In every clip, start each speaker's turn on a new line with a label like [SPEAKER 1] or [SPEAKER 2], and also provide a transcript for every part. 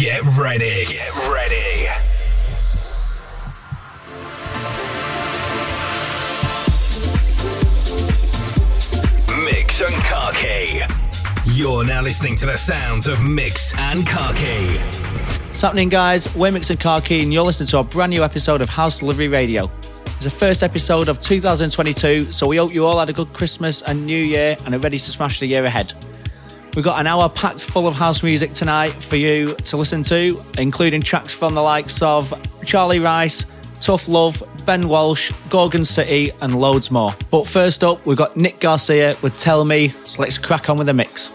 [SPEAKER 1] Get ready. Get ready. Mix and Khaki. You're now listening to the sounds of Mix and Khaki.
[SPEAKER 2] What's happening, guys? We're Mix and Khaki, and you're listening to a brand new episode of House Delivery Radio. It's the first episode of 2022, so we hope you all had a good Christmas and New Year and are ready to smash the year ahead. We've got an hour packed full of house music tonight for you to listen to, including tracks from the likes of Charlie Rice, Tough Love, Ben Walsh, Gorgon City, and loads more. But first up, we've got Nick Garcia with Tell Me, so let's crack on with the mix.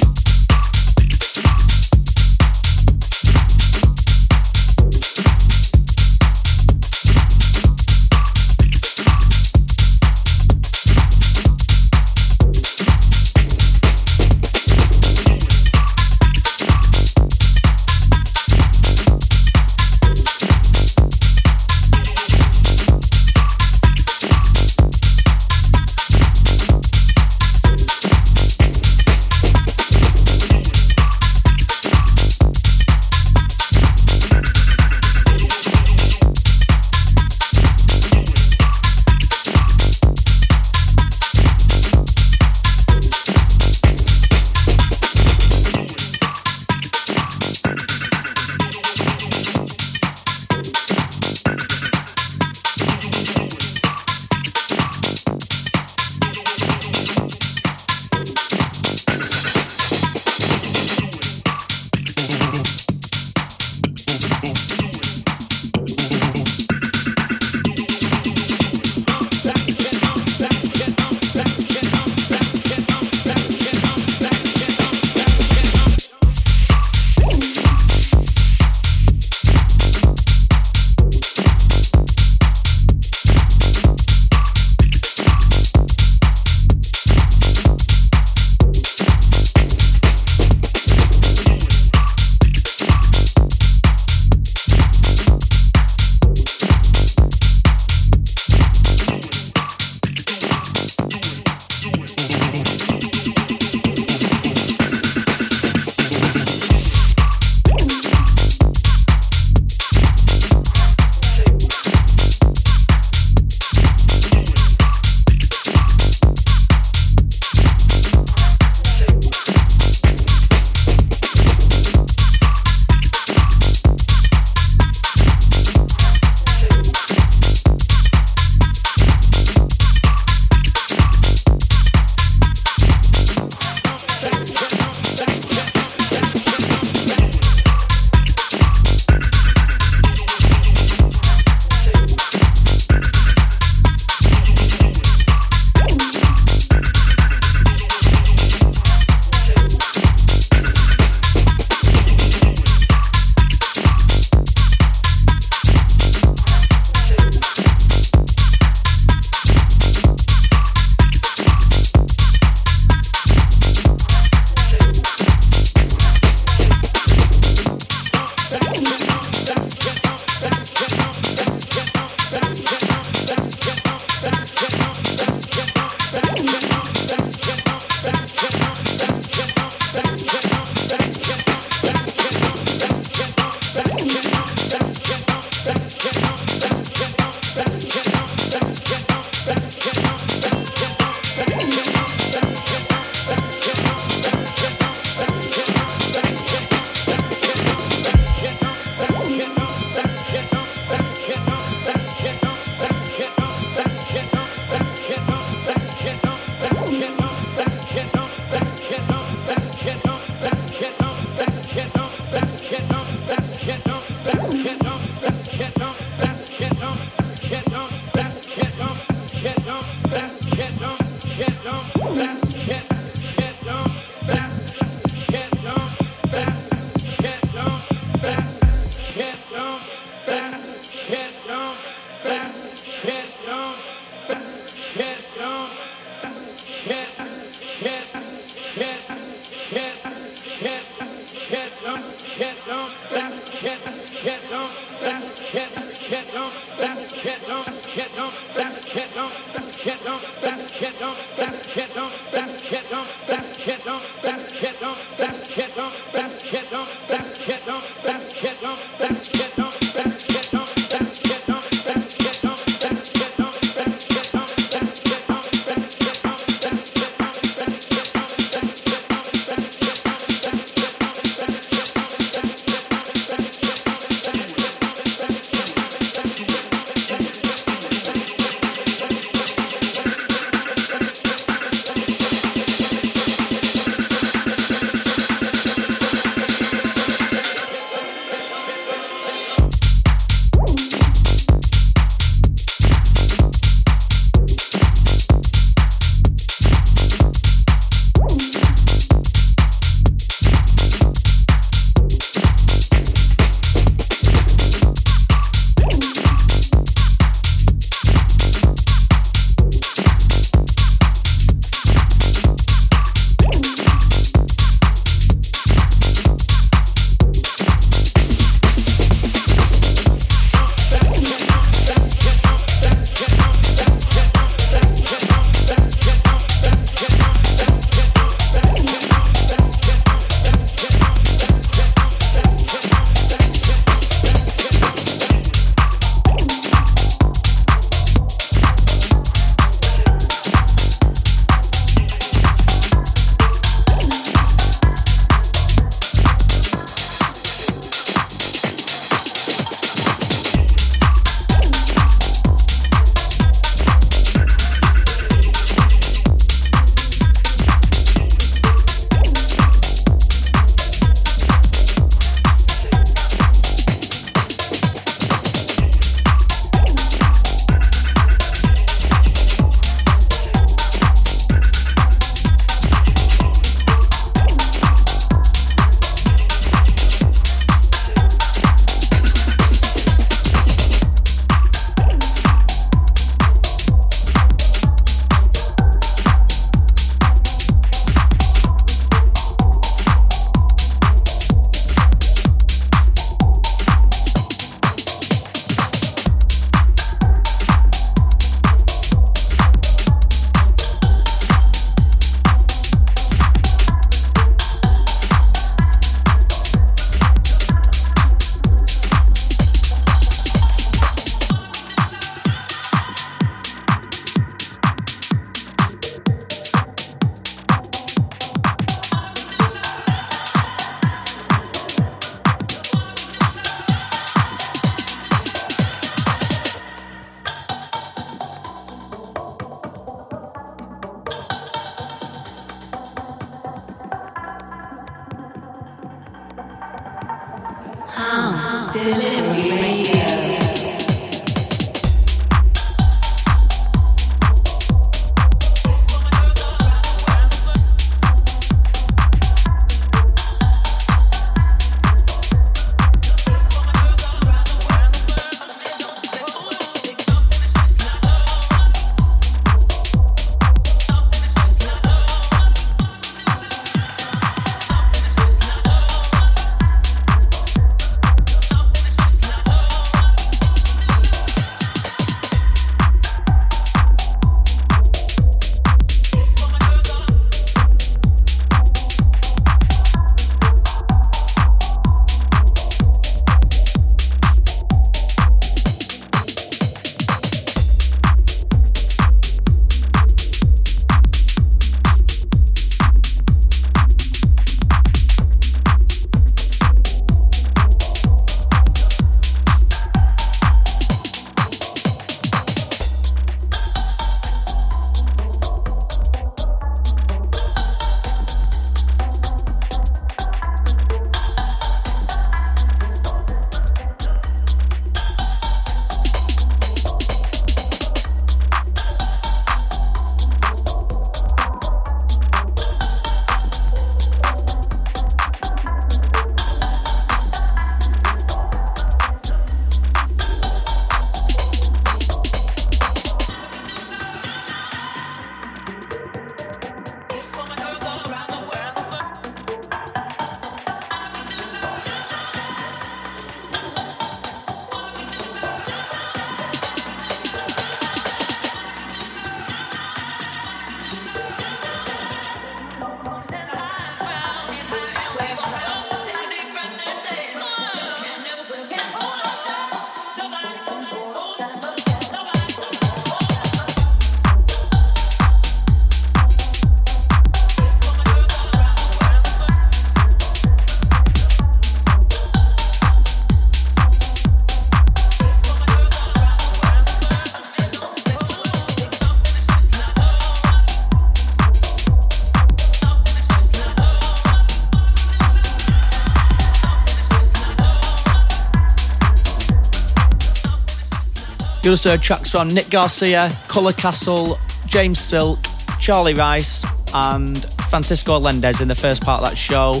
[SPEAKER 3] You
[SPEAKER 2] also heard tracks from Nick Garcia, Colour Castle, James Silk, Charlie Rice, and Francisco Allendes in the first part of that show.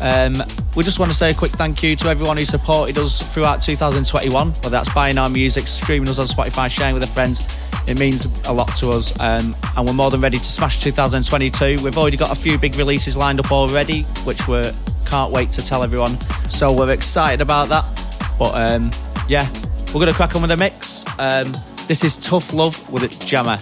[SPEAKER 2] Um, we just want to say a quick thank you to everyone who supported us throughout 2021, whether that's buying our music, streaming us on Spotify, sharing with their friends. It means a lot to us, um, and we're more than ready to smash 2022. We've already got a few big releases lined up already, which we can't wait to tell everyone. So we're excited about that. But um, yeah, we're going to crack on with the mix. Um, this is Tough Love with it Jammer.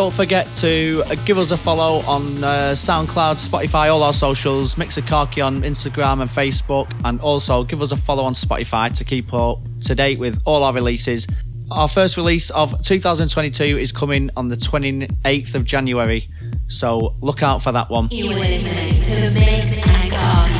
[SPEAKER 2] Don't forget to give us a follow on uh, SoundCloud, Spotify, all our socials, Mixer Khaki on Instagram and Facebook, and also give us a follow on Spotify to keep up to date with all our releases. Our first release of 2022 is coming on the 28th of January, so look out for that one.
[SPEAKER 3] You listening to Mix and.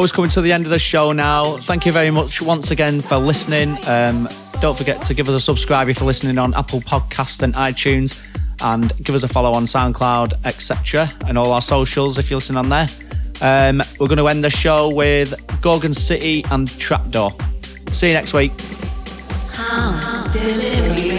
[SPEAKER 2] Always coming to the end of the show now. Thank you very much once again for listening. Um, don't forget to give us a subscribe if you're listening on Apple Podcast and iTunes, and give us a follow on SoundCloud, etc., and all our socials if you're listening on there. Um, we're going to end the show with Gorgon City and Trapdoor. See you next week.
[SPEAKER 3] House delivery.